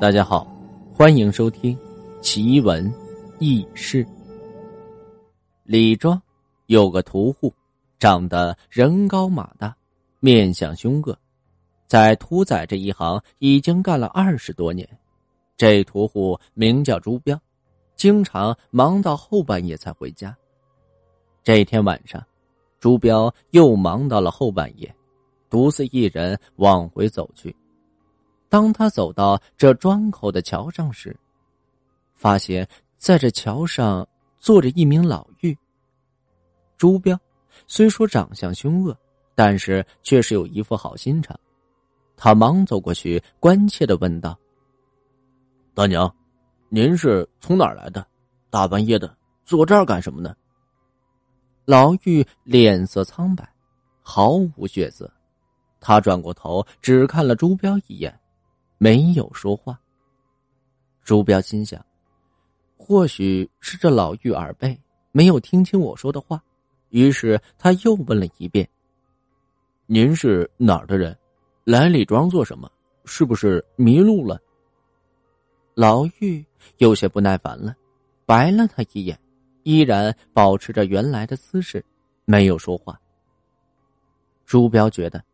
大家好，欢迎收听《奇闻异事》。李庄有个屠户，长得人高马大，面相凶恶，在屠宰这一行已经干了二十多年。这屠户名叫朱彪，经常忙到后半夜才回家。这天晚上，朱彪又忙到了后半夜，独自一人往回走去。当他走到这庄口的桥上时，发现在这桥上坐着一名老妪。朱彪虽说长相凶恶，但是却是有一副好心肠。他忙走过去，关切的问道：“大娘，您是从哪儿来的？大半夜的坐这儿干什么呢？”老妪脸色苍白，毫无血色。他转过头，只看了朱彪一眼。没有说话。朱标心想，或许是这老妪耳背，没有听清我说的话，于是他又问了一遍：“您是哪儿的人？来李庄做什么？是不是迷路了？”老妪有些不耐烦了，白了他一眼，依然保持着原来的姿势，没有说话。朱标觉得，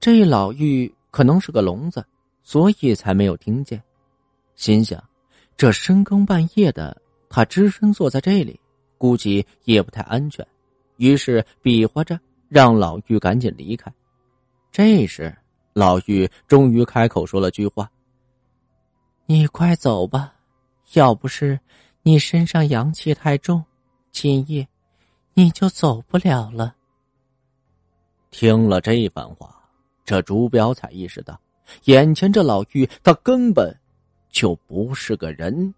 这老妪可能是个聋子。所以才没有听见，心想，这深更半夜的，他只身坐在这里，估计也不太安全。于是比划着让老妪赶紧离开。这时，老妪终于开口说了句话：“你快走吧，要不是你身上阳气太重，今夜你就走不了了。”听了这番话，这朱标才意识到。眼前这老妪，她根本就不是个人。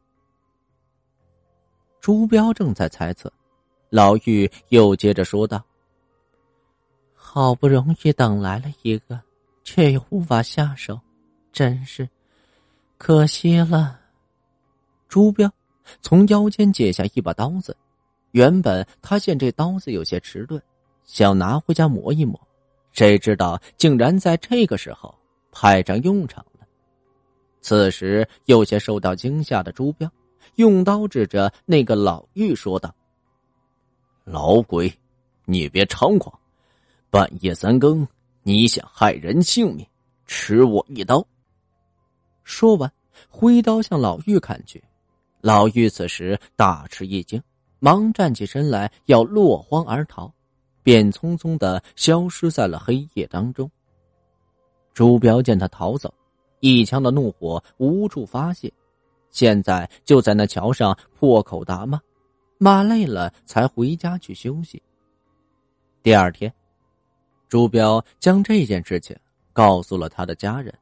朱标正在猜测，老妪又接着说道：“好不容易等来了一个，却又无法下手，真是可惜了。”朱标从腰间解下一把刀子，原本他见这刀子有些迟钝，想拿回家磨一磨，谁知道竟然在这个时候。派上用场了。此时有些受到惊吓的朱标，用刀指着那个老妪说道：“老鬼，你别猖狂！半夜三更，你想害人性命，吃我一刀！”说完，挥刀向老妪砍去。老妪此时大吃一惊，忙站起身来要落荒而逃，便匆匆的消失在了黑夜当中。朱彪见他逃走，一腔的怒火无处发泄，现在就在那桥上破口大骂，骂累了才回家去休息。第二天，朱彪将这件事情告诉了他的家人，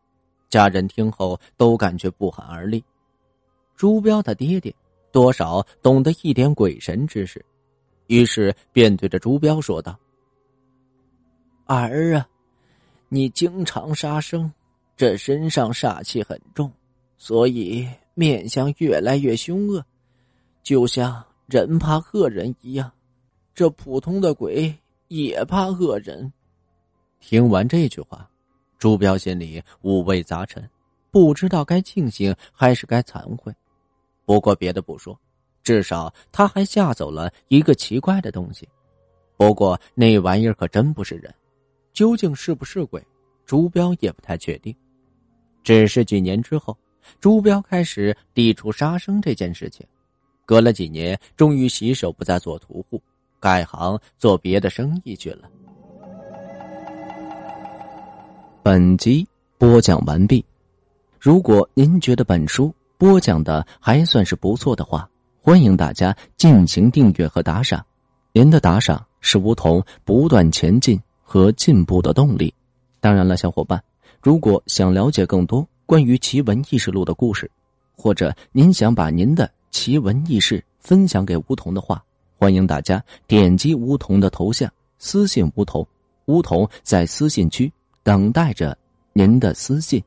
家人听后都感觉不寒而栗。朱彪的爹爹多少懂得一点鬼神之事，于是便对着朱彪说道：“儿啊。”你经常杀生，这身上煞气很重，所以面相越来越凶恶，就像人怕恶人一样。这普通的鬼也怕恶人。听完这句话，朱彪心里五味杂陈，不知道该庆幸还是该惭愧。不过别的不说，至少他还吓走了一个奇怪的东西。不过那玩意儿可真不是人。究竟是不是鬼？朱标也不太确定。只是几年之后，朱标开始抵触杀生这件事情。隔了几年，终于洗手不再做屠户，改行做别的生意去了。本集播讲完毕。如果您觉得本书播讲的还算是不错的话，欢迎大家进行订阅和打赏。您的打赏是梧桐不断前进。和进步的动力。当然了，小伙伴，如果想了解更多关于奇闻异事录的故事，或者您想把您的奇闻异事分享给梧桐的话，欢迎大家点击梧桐的头像私信梧桐，梧桐在私信区等待着您的私信。